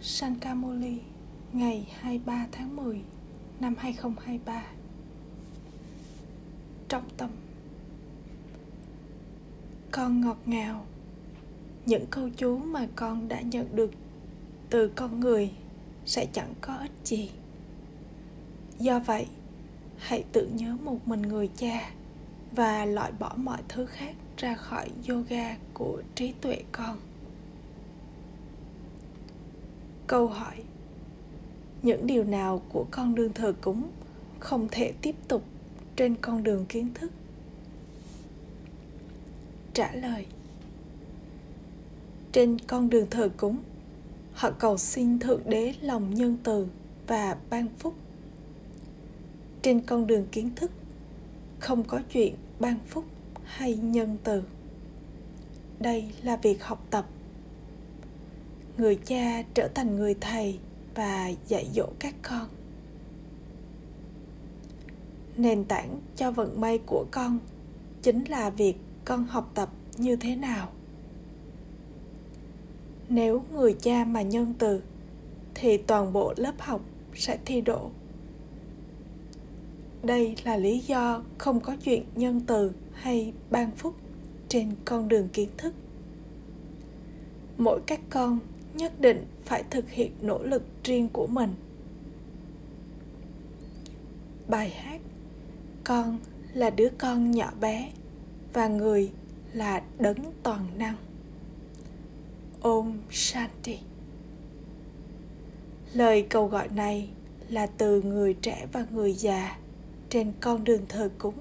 Sankamoli ngày 23 tháng 10 năm 2023 Trọng tâm. Con ngọt ngào. Những câu chú mà con đã nhận được từ con người sẽ chẳng có ích gì. Do vậy, hãy tự nhớ một mình người cha và loại bỏ mọi thứ khác ra khỏi yoga của trí tuệ con câu hỏi, những điều nào của con đường thờ cúng không thể tiếp tục trên con đường kiến thức? Trả lời, trên con đường thờ cúng, họ cầu xin thượng đế lòng nhân từ và ban phúc. Trên con đường kiến thức, không có chuyện ban phúc hay nhân từ. Đây là việc học tập người cha trở thành người thầy và dạy dỗ các con. Nền tảng cho vận may của con chính là việc con học tập như thế nào. Nếu người cha mà nhân từ, thì toàn bộ lớp học sẽ thi đỗ. Đây là lý do không có chuyện nhân từ hay ban phúc trên con đường kiến thức. Mỗi các con nhất định phải thực hiện nỗ lực riêng của mình. Bài hát con là đứa con nhỏ bé và người là đấng toàn năng. Ôm shanti. Lời cầu gọi này là từ người trẻ và người già trên con đường thờ cúng.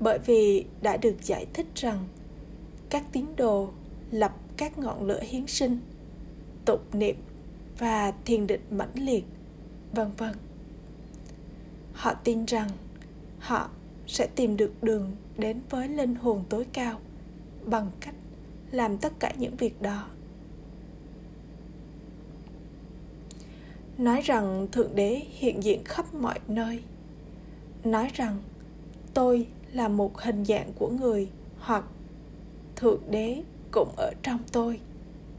Bởi vì đã được giải thích rằng các tín đồ lập các ngọn lửa hiến sinh tục niệm và thiền định mãnh liệt, vân vân. Họ tin rằng họ sẽ tìm được đường đến với linh hồn tối cao bằng cách làm tất cả những việc đó. Nói rằng thượng đế hiện diện khắp mọi nơi, nói rằng tôi là một hình dạng của người hoặc thượng đế cũng ở trong tôi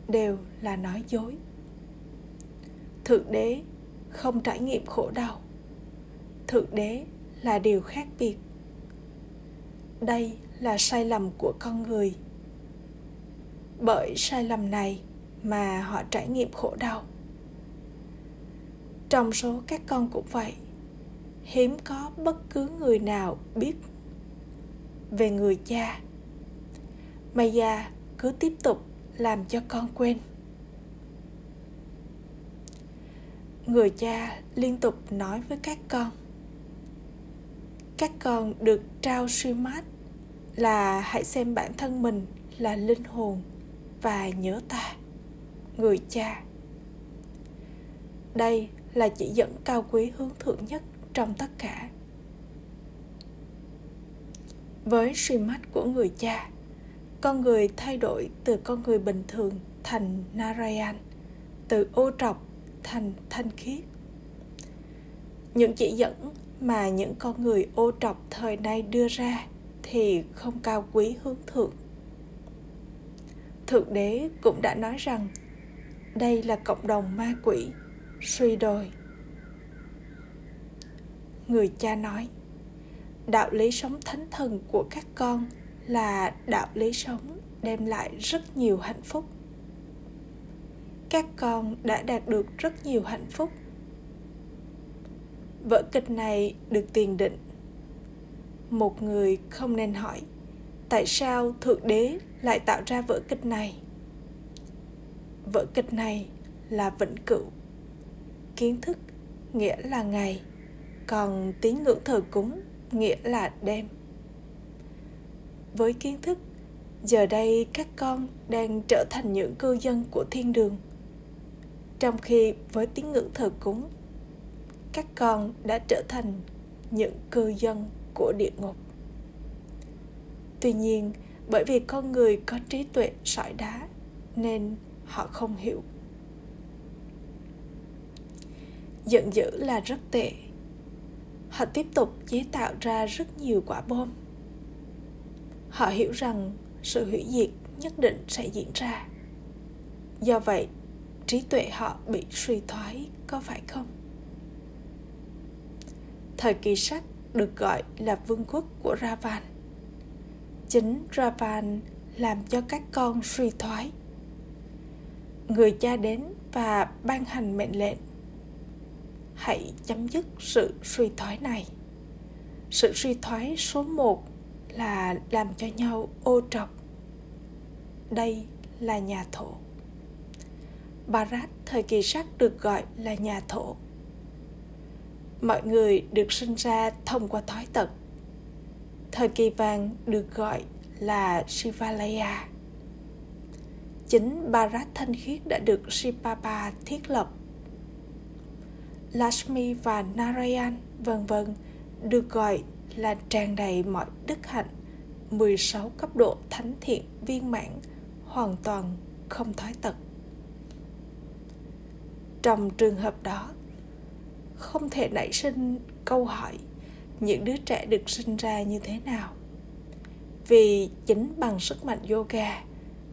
đều là nói dối. Thượng đế không trải nghiệm khổ đau. Thượng đế là điều khác biệt. Đây là sai lầm của con người. Bởi sai lầm này mà họ trải nghiệm khổ đau. Trong số các con cũng vậy, hiếm có bất cứ người nào biết về người cha. Maya cứ tiếp tục làm cho con quên. Người cha liên tục nói với các con. Các con được trao suy mát là hãy xem bản thân mình là linh hồn và nhớ ta, người cha. Đây là chỉ dẫn cao quý hướng thượng nhất trong tất cả. Với suy mắt của người cha con người thay đổi từ con người bình thường thành narayan, từ ô trọc thành thanh khiết. Những chỉ dẫn mà những con người ô trọc thời nay đưa ra thì không cao quý hướng thượng. Thượng đế cũng đã nói rằng, đây là cộng đồng ma quỷ, suy đồi. Người cha nói, đạo lý sống thánh thần của các con là đạo lý sống đem lại rất nhiều hạnh phúc. Các con đã đạt được rất nhiều hạnh phúc. Vở kịch này được tiền định. Một người không nên hỏi, tại sao thượng đế lại tạo ra vở kịch này? Vở kịch này là vĩnh cửu. Kiến thức nghĩa là ngày, còn tín ngưỡng thờ cúng nghĩa là đêm với kiến thức. Giờ đây các con đang trở thành những cư dân của thiên đường. Trong khi với tín ngưỡng thờ cúng, các con đã trở thành những cư dân của địa ngục. Tuy nhiên, bởi vì con người có trí tuệ sỏi đá nên họ không hiểu. Giận dữ là rất tệ. Họ tiếp tục chế tạo ra rất nhiều quả bom họ hiểu rằng sự hủy diệt nhất định sẽ diễn ra. Do vậy, trí tuệ họ bị suy thoái có phải không? Thời kỳ sắc được gọi là vương quốc của ravan. Chính ravan làm cho các con suy thoái. Người cha đến và ban hành mệnh lệnh. Hãy chấm dứt sự suy thoái này. Sự suy thoái số một là làm cho nhau ô trọc. Đây là nhà thổ. Barat thời kỳ sắc được gọi là nhà thổ. Mọi người được sinh ra thông qua thói tật. Thời kỳ vàng được gọi là Shivalaya. Chính barat thanh khiết đã được Shipapa thiết lập. Lashmi và Narayan, vân vân, được gọi là tràn đầy mọi đức hạnh. 16 cấp độ thánh thiện, viên mãn, hoàn toàn không thói tật. Trong trường hợp đó, không thể nảy sinh câu hỏi những đứa trẻ được sinh ra như thế nào. Vì chính bằng sức mạnh yoga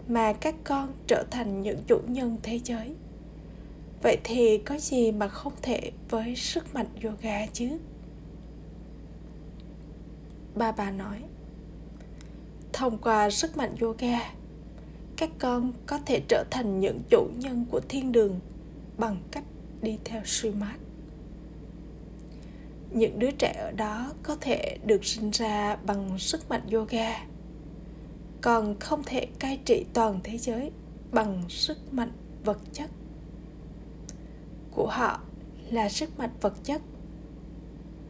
mà các con trở thành những chủ nhân thế giới. Vậy thì có gì mà không thể với sức mạnh yoga chứ? Ba bà nói thông qua sức mạnh yoga các con có thể trở thành những chủ nhân của thiên đường bằng cách đi theo Srimad. Những đứa trẻ ở đó có thể được sinh ra bằng sức mạnh yoga, còn không thể cai trị toàn thế giới bằng sức mạnh vật chất. Của họ là sức mạnh vật chất,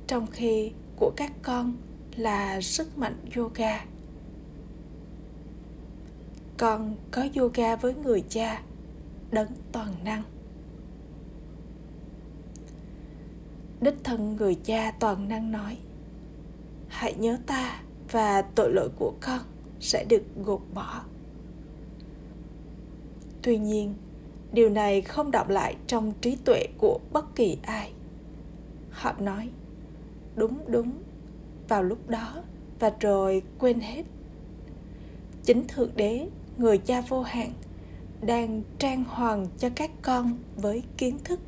trong khi của các con là sức mạnh yoga. Con có yoga với người cha, đấng toàn năng. đích thân người cha toàn năng nói hãy nhớ ta và tội lỗi của con sẽ được gột bỏ tuy nhiên điều này không đọng lại trong trí tuệ của bất kỳ ai họ nói đúng đúng vào lúc đó và rồi quên hết. Chính thượng đế, người cha vô hạn, đang trang hoàng cho các con với kiến thức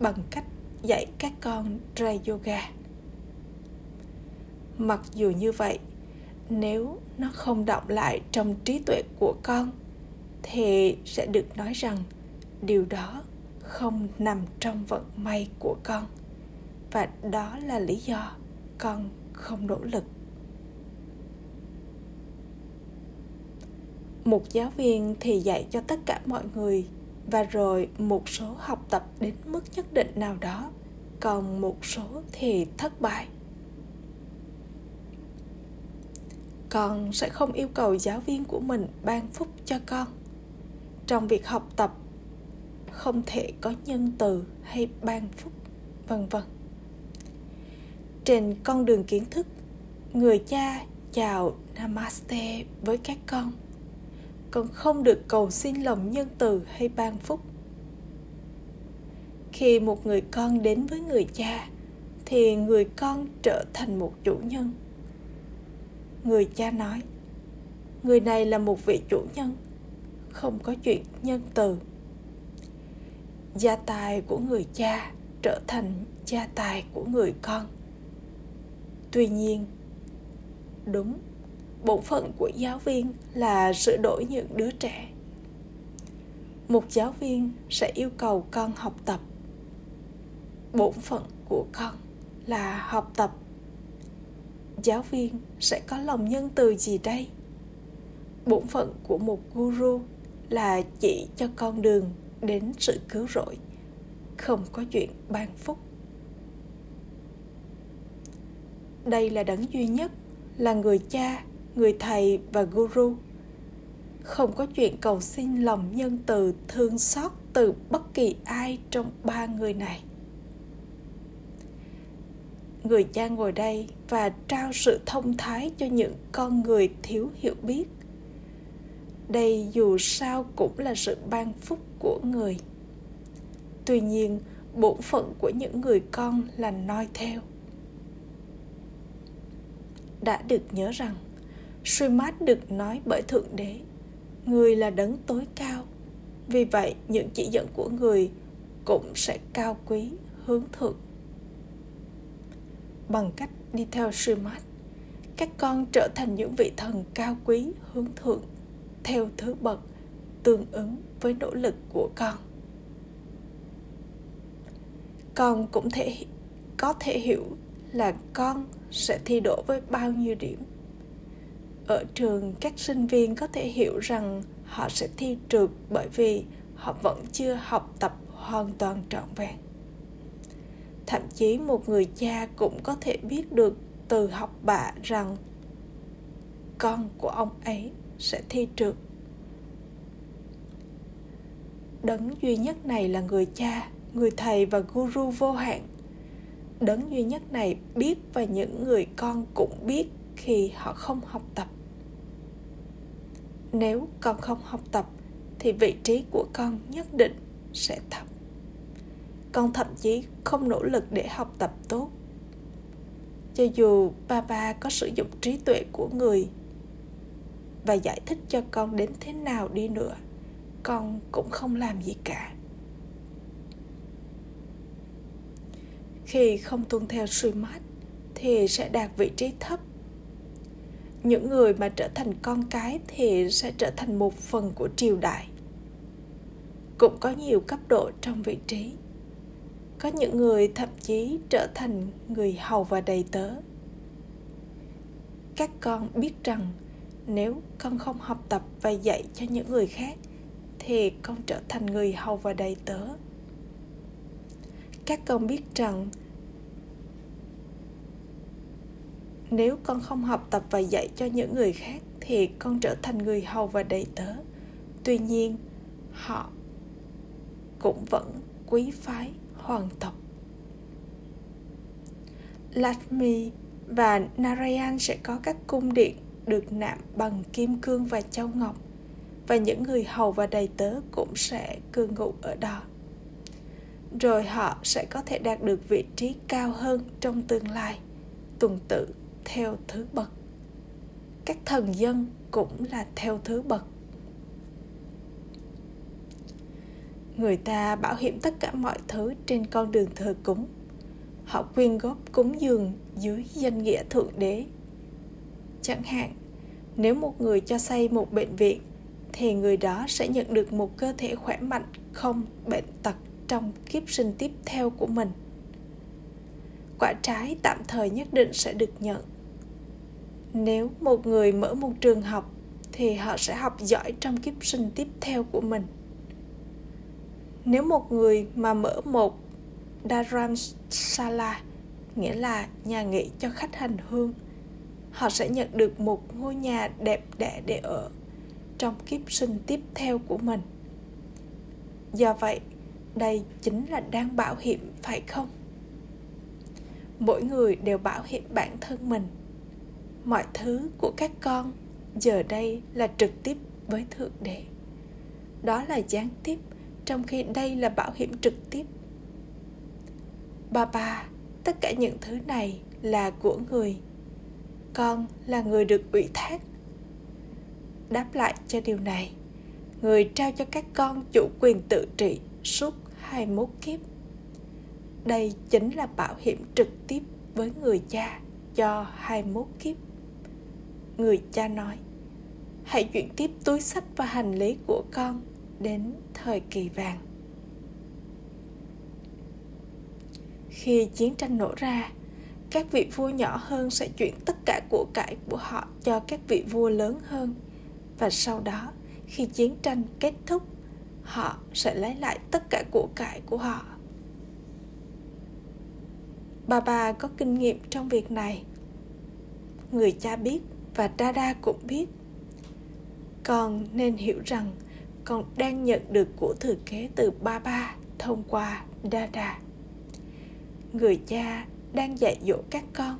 bằng cách dạy các con ra yoga. Mặc dù như vậy, nếu nó không động lại trong trí tuệ của con, thì sẽ được nói rằng điều đó không nằm trong vận may của con. Và đó là lý do con không nỗ lực. Một giáo viên thì dạy cho tất cả mọi người và rồi một số học tập đến mức nhất định nào đó, còn một số thì thất bại. Con sẽ không yêu cầu giáo viên của mình ban phúc cho con. Trong việc học tập, không thể có nhân từ hay ban phúc, vân vân trên con đường kiến thức, người cha chào namaste với các con. Con không được cầu xin lòng nhân từ hay ban phúc. Khi một người con đến với người cha, thì người con trở thành một chủ nhân. Người cha nói, người này là một vị chủ nhân, không có chuyện nhân từ. Gia tài của người cha trở thành gia tài của người con tuy nhiên, đúng, bổn phận của giáo viên là sửa đổi những đứa trẻ. Một giáo viên sẽ yêu cầu con học tập. Bổn phận của con là học tập. Giáo viên sẽ có lòng nhân từ gì đây? Bổn phận của một guru là chỉ cho con đường đến sự cứu rỗi, không có chuyện ban phúc. Đây là đấng duy nhất, là người cha, người thầy và guru. Không có chuyện cầu xin lòng nhân từ, thương xót từ bất kỳ ai trong ba người này. Người cha ngồi đây và trao sự thông thái cho những con người thiếu hiểu biết. Đây dù sao cũng là sự ban phúc của người. Tuy nhiên, bổn phận của những người con là noi theo đã được nhớ rằng Suy mát được nói bởi Thượng Đế, Người là đấng tối cao. Vì vậy, những chỉ dẫn của người cũng sẽ cao quý hướng thượng. Bằng cách đi theo Suy mát các con trở thành những vị thần cao quý hướng thượng theo thứ bậc tương ứng với nỗ lực của con. Con cũng thể, có thể hiểu là con sẽ thi đỗ với bao nhiêu điểm. Ở trường, các sinh viên có thể hiểu rằng họ sẽ thi trượt bởi vì họ vẫn chưa học tập hoàn toàn trọn vẹn. Thậm chí một người cha cũng có thể biết được từ học bạ rằng con của ông ấy sẽ thi trượt. Đấng duy nhất này là người cha, người thầy và guru vô hạn đấng duy nhất này biết và những người con cũng biết khi họ không học tập. Nếu con không học tập, thì vị trí của con nhất định sẽ thấp. Con thậm chí không nỗ lực để học tập tốt. Cho dù ba ba có sử dụng trí tuệ của người và giải thích cho con đến thế nào đi nữa, con cũng không làm gì cả. Khi không tuân theo suy mát thì sẽ đạt vị trí thấp. Những người mà trở thành con cái thì sẽ trở thành một phần của triều đại. Cũng có nhiều cấp độ trong vị trí. Có những người thậm chí trở thành người hầu và đầy tớ. Các con biết rằng nếu con không học tập và dạy cho những người khác, thì con trở thành người hầu và đầy tớ các con biết rằng nếu con không học tập và dạy cho những người khác thì con trở thành người hầu và đầy tớ. Tuy nhiên, họ cũng vẫn quý phái, hoàng tộc. Lakshmi và Narayan sẽ có các cung điện được nạm bằng kim cương và châu ngọc, và những người hầu và đầy tớ cũng sẽ cư ngụ ở đó rồi họ sẽ có thể đạt được vị trí cao hơn trong tương lai. Tuần tự theo thứ bậc. Các thần dân cũng là theo thứ bậc. Người ta bảo hiểm tất cả mọi thứ trên con đường thờ cúng. Họ quyên góp cúng dường dưới danh nghĩa thượng đế. Chẳng hạn, nếu một người cho xây một bệnh viện, thì người đó sẽ nhận được một cơ thể khỏe mạnh không bệnh tật trong kiếp sinh tiếp theo của mình. Quả trái tạm thời nhất định sẽ được nhận. Nếu một người mở một trường học, thì họ sẽ học giỏi trong kiếp sinh tiếp theo của mình. Nếu một người mà mở một dharamsala, nghĩa là nhà nghỉ cho khách hành hương, họ sẽ nhận được một ngôi nhà đẹp đẽ để ở trong kiếp sinh tiếp theo của mình. Do vậy đây chính là đang bảo hiểm, phải không? Mỗi người đều bảo hiểm bản thân mình. Mọi thứ của các con giờ đây là trực tiếp với thượng đế. Đó là gián tiếp, trong khi đây là bảo hiểm trực tiếp. Ba ba, tất cả những thứ này là của người. Con là người được ủy thác. Đáp lại cho điều này, người trao cho các con chủ quyền tự trị suốt 21 kiếp. Đây chính là bảo hiểm trực tiếp với người cha cho 21 kiếp. Người cha nói, hãy chuyển tiếp túi sách và hành lý của con đến thời kỳ vàng. Khi chiến tranh nổ ra, các vị vua nhỏ hơn sẽ chuyển tất cả của cải của họ cho các vị vua lớn hơn. Và sau đó, khi chiến tranh kết thúc họ sẽ lấy lại tất cả của cải của họ bà bà có kinh nghiệm trong việc này người cha biết và Dada cũng biết. Con nên hiểu rằng con đang nhận được của thừa kế từ ba ba thông qua Dada. Người cha đang dạy dỗ các con.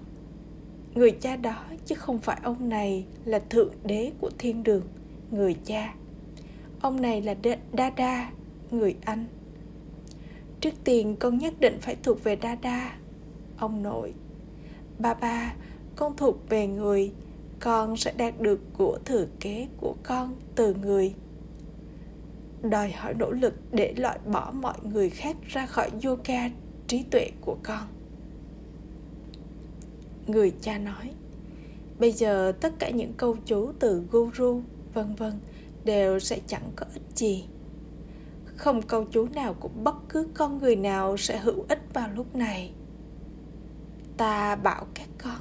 Người cha đó chứ không phải ông này là thượng đế của thiên đường, người cha. Ông này là Dada, người anh. Trước tiên con nhất định phải thuộc về Dada, ông nội. Ba ba, con thuộc về người con sẽ đạt được của thừa kế của con từ người đòi hỏi nỗ lực để loại bỏ mọi người khác ra khỏi yoga trí tuệ của con người cha nói bây giờ tất cả những câu chú từ guru vân vân đều sẽ chẳng có ích gì. Không câu chú nào của bất cứ con người nào sẽ hữu ích vào lúc này. Ta bảo các con,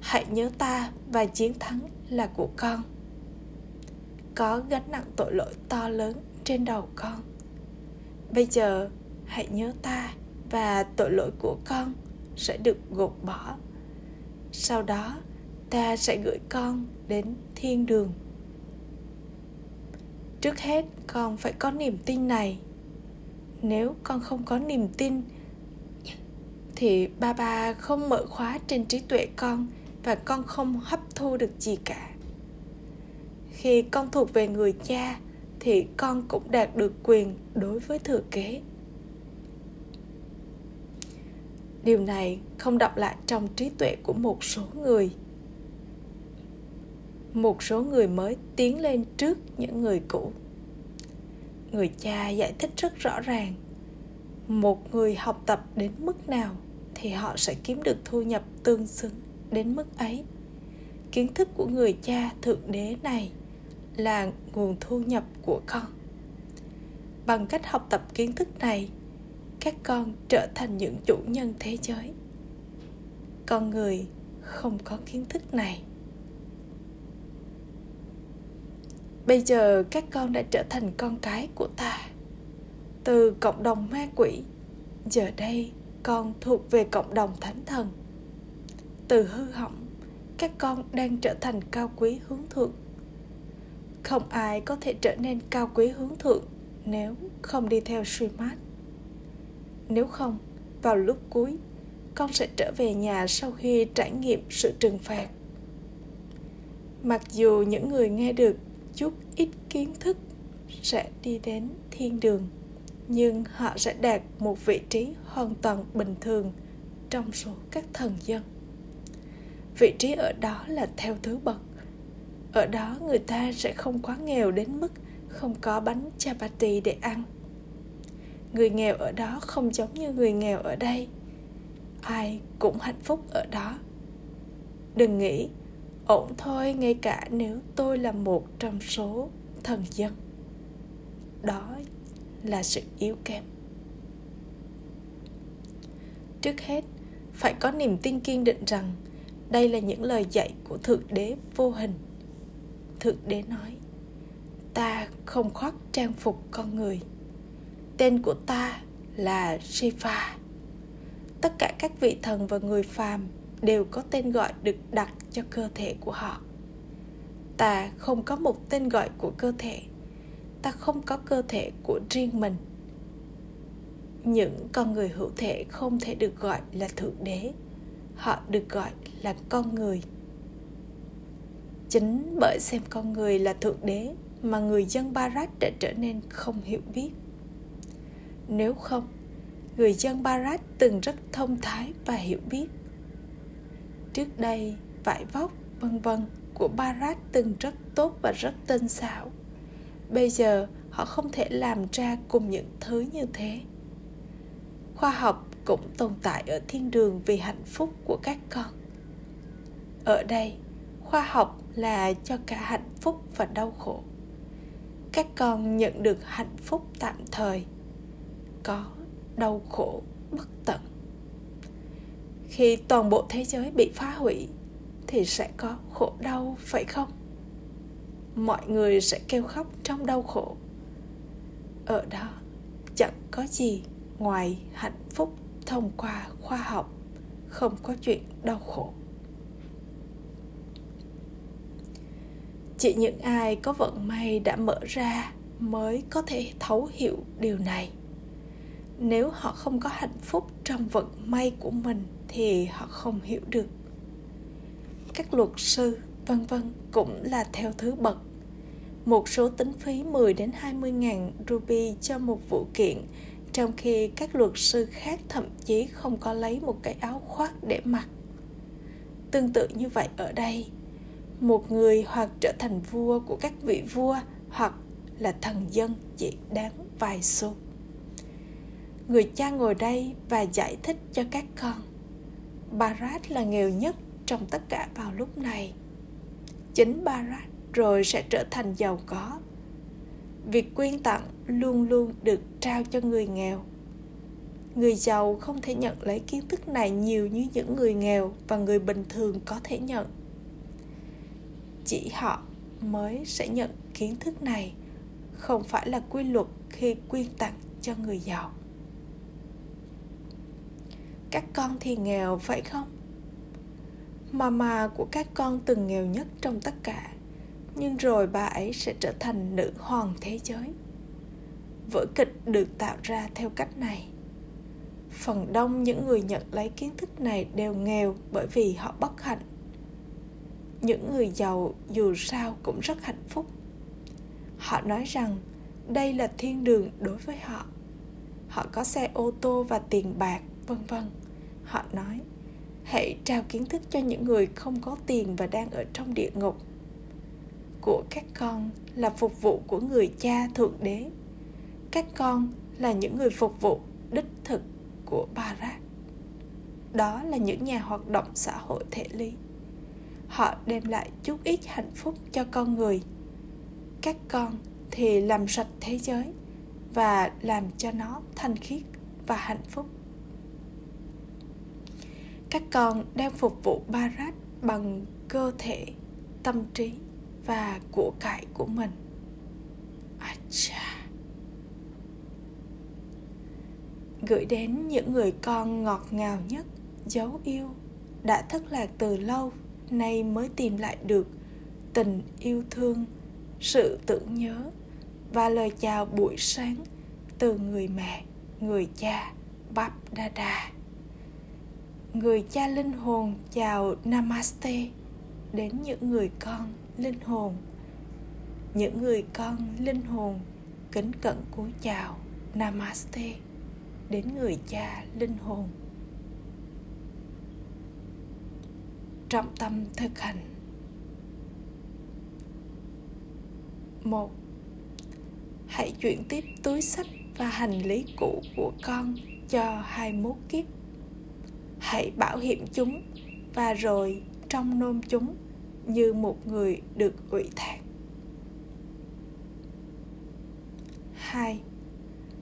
hãy nhớ ta và chiến thắng là của con. Có gánh nặng tội lỗi to lớn trên đầu con. Bây giờ, hãy nhớ ta và tội lỗi của con sẽ được gột bỏ. Sau đó, ta sẽ gửi con đến thiên đường trước hết, con phải có niềm tin này. Nếu con không có niềm tin, thì ba ba không mở khóa trên trí tuệ con và con không hấp thu được gì cả. Khi con thuộc về người cha, thì con cũng đạt được quyền đối với thừa kế. Điều này không đọc lại trong trí tuệ của một số người một số người mới tiến lên trước những người cũ. Người cha giải thích rất rõ ràng, một người học tập đến mức nào thì họ sẽ kiếm được thu nhập tương xứng đến mức ấy. Kiến thức của người cha thượng đế này là nguồn thu nhập của con. Bằng cách học tập kiến thức này, các con trở thành những chủ nhân thế giới. Con người không có kiến thức này. Bây giờ các con đã trở thành con cái của ta từ cộng đồng ma quỷ giờ đây con thuộc về cộng đồng thánh thần từ hư hỏng các con đang trở thành cao quý hướng thượng không ai có thể trở nên cao quý hướng thượng nếu không đi theo Srimad. Nếu không, vào lúc cuối, con sẽ trở về nhà sau khi trải nghiệm sự trừng phạt. Mặc dù những người nghe được chút ít kiến thức sẽ đi đến thiên đường, nhưng họ sẽ đạt một vị trí hoàn toàn bình thường trong số các thần dân. Vị trí ở đó là theo thứ bậc. Ở đó người ta sẽ không quá nghèo đến mức không có bánh chapati để ăn. Người nghèo ở đó không giống như người nghèo ở đây. Ai cũng hạnh phúc ở đó. Đừng nghĩ ổn thôi, ngay cả nếu tôi là một trong số thần dân. Đó là sự yếu kém. Trước hết, phải có niềm tin kiên định rằng đây là những lời dạy của thượng đế vô hình. Thượng đế nói, ta không khoác trang phục con người. Tên của ta là shiva. Tất cả các vị thần và người phàm đều có tên gọi được đặt cho cơ thể của họ. Ta không có một tên gọi của cơ thể. Ta không có cơ thể của riêng mình. Những con người hữu thể không thể được gọi là thượng đế. Họ được gọi là con người. Chính bởi xem con người là thượng đế mà người dân Barat đã trở nên không hiểu biết. Nếu không, người dân Barat từng rất thông thái và hiểu biết. Trước đây, vải vóc, vân vân của Barat từng rất tốt và rất tinh xảo. Bây giờ, họ không thể làm ra cùng những thứ như thế. Khoa học cũng tồn tại ở thiên đường vì hạnh phúc của các con. Ở đây, khoa học là cho cả hạnh phúc và đau khổ các con nhận được hạnh phúc tạm thời có đau khổ bất tận khi toàn bộ thế giới bị phá hủy, thì sẽ có khổ đau, phải không? Mọi người sẽ kêu khóc trong đau khổ. Ở đó, chẳng có gì ngoài hạnh phúc thông qua khoa học, không có chuyện đau khổ. Chỉ những ai có vận may đã mở ra mới có thể thấu hiểu điều này. Nếu họ không có hạnh phúc trong vận may của mình thì họ không hiểu được. Các luật sư, vân vân, cũng là theo thứ bậc. Một số tính phí 10 đến 20 ngàn ruby cho một vụ kiện, trong khi các luật sư khác thậm chí không có lấy một cái áo khoác để mặc. Tương tự như vậy ở đây, một người hoặc trở thành vua của các vị vua hoặc là thần dân chỉ đáng vài xu. Người cha ngồi đây và giải thích cho các con barat là nghèo nhất trong tất cả vào lúc này. Chính barat rồi sẽ trở thành giàu có. Việc quyên tặng luôn luôn được trao cho người nghèo. Người giàu không thể nhận lấy kiến thức này nhiều như những người nghèo và người bình thường có thể nhận. Chỉ họ mới sẽ nhận kiến thức này, không phải là quy luật khi quyên tặng cho người giàu các con thì nghèo, phải không? Mama của các con từng nghèo nhất trong tất cả. Nhưng rồi bà ấy sẽ trở thành nữ hoàng thế giới. Vở kịch được tạo ra theo cách này. Phần đông những người nhận lấy kiến thức này đều nghèo bởi vì họ bất hạnh. Những người giàu dù sao cũng rất hạnh phúc. Họ nói rằng đây là thiên đường đối với họ. Họ có xe ô tô và tiền bạc, vân vân họ nói, hãy trao kiến thức cho những người không có tiền và đang ở trong địa ngục của các con là phục vụ của người cha thượng đế các con là những người phục vụ đích thực của Barat. Đó là những nhà hoạt động xã hội thể lý. Họ đem lại chút ít hạnh phúc cho con người. Các con thì làm sạch thế giới và làm cho nó thanh khiết và hạnh phúc. Các con đang phục vụ Barat bằng cơ thể, tâm trí và của cải của mình. Acha. gửi đến những người con ngọt ngào nhất dấu yêu đã thất lạc từ lâu nay mới tìm lại được tình yêu thương sự tưởng nhớ và lời chào buổi sáng từ người mẹ người cha bap dada người cha linh hồn chào namaste đến những người con linh hồn. Những người con linh hồn kính cẩn cúi chào namaste đến người cha linh hồn. Trọng tâm thực hành. Một, hãy chuyển tiếp túi sách và hành lý cũ của con cho hai mốt kiếp hãy bảo hiểm chúng và rồi trong nôm chúng như một người được ủy thác. Hai,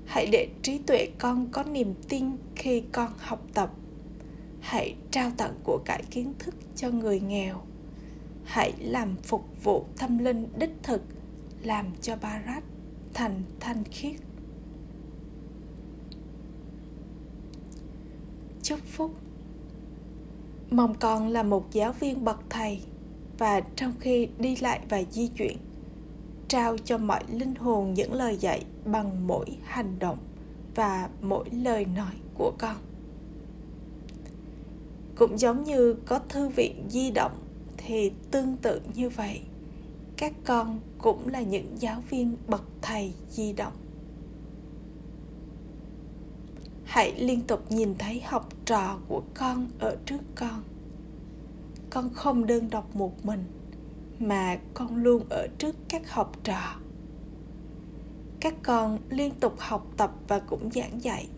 hãy để trí tuệ con có niềm tin khi con học tập. Hãy trao tặng của cải kiến thức cho người nghèo. Hãy làm phục vụ tâm linh đích thực, làm cho barat thành thanh khiết. Chúc phúc mong con là một giáo viên bậc thầy, và trong khi đi lại và di chuyển, trao cho mọi linh hồn những lời dạy bằng mỗi hành động và mỗi lời nói của con. Cũng giống như có thư viện di động thì tương tự như vậy, các con cũng là những giáo viên bậc thầy di động. Hãy liên tục nhìn thấy học trò của con ở trước con. Con không đơn độc một mình, mà con luôn ở trước các học trò. Các con liên tục học tập và cũng giảng dạy.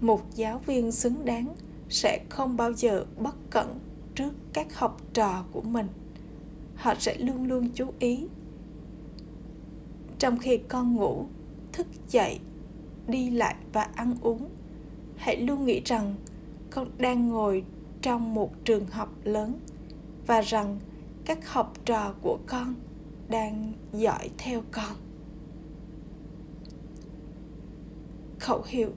Một giáo viên xứng đáng sẽ không bao giờ bất cẩn trước các học trò của mình. Họ sẽ luôn luôn chú ý. Trong khi con ngủ, thức dậy đi lại và ăn uống. Hãy luôn nghĩ rằng con đang ngồi trong một trường học lớn và rằng các học trò của con đang dõi theo con. Khẩu hiệu.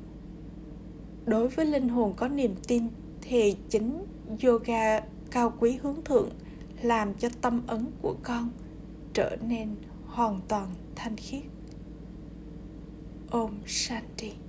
Đối với linh hồn có niềm tin thì chính yoga cao quý hướng thượng làm cho tâm ấn của con trở nên hoàn toàn thanh khiết om shanti.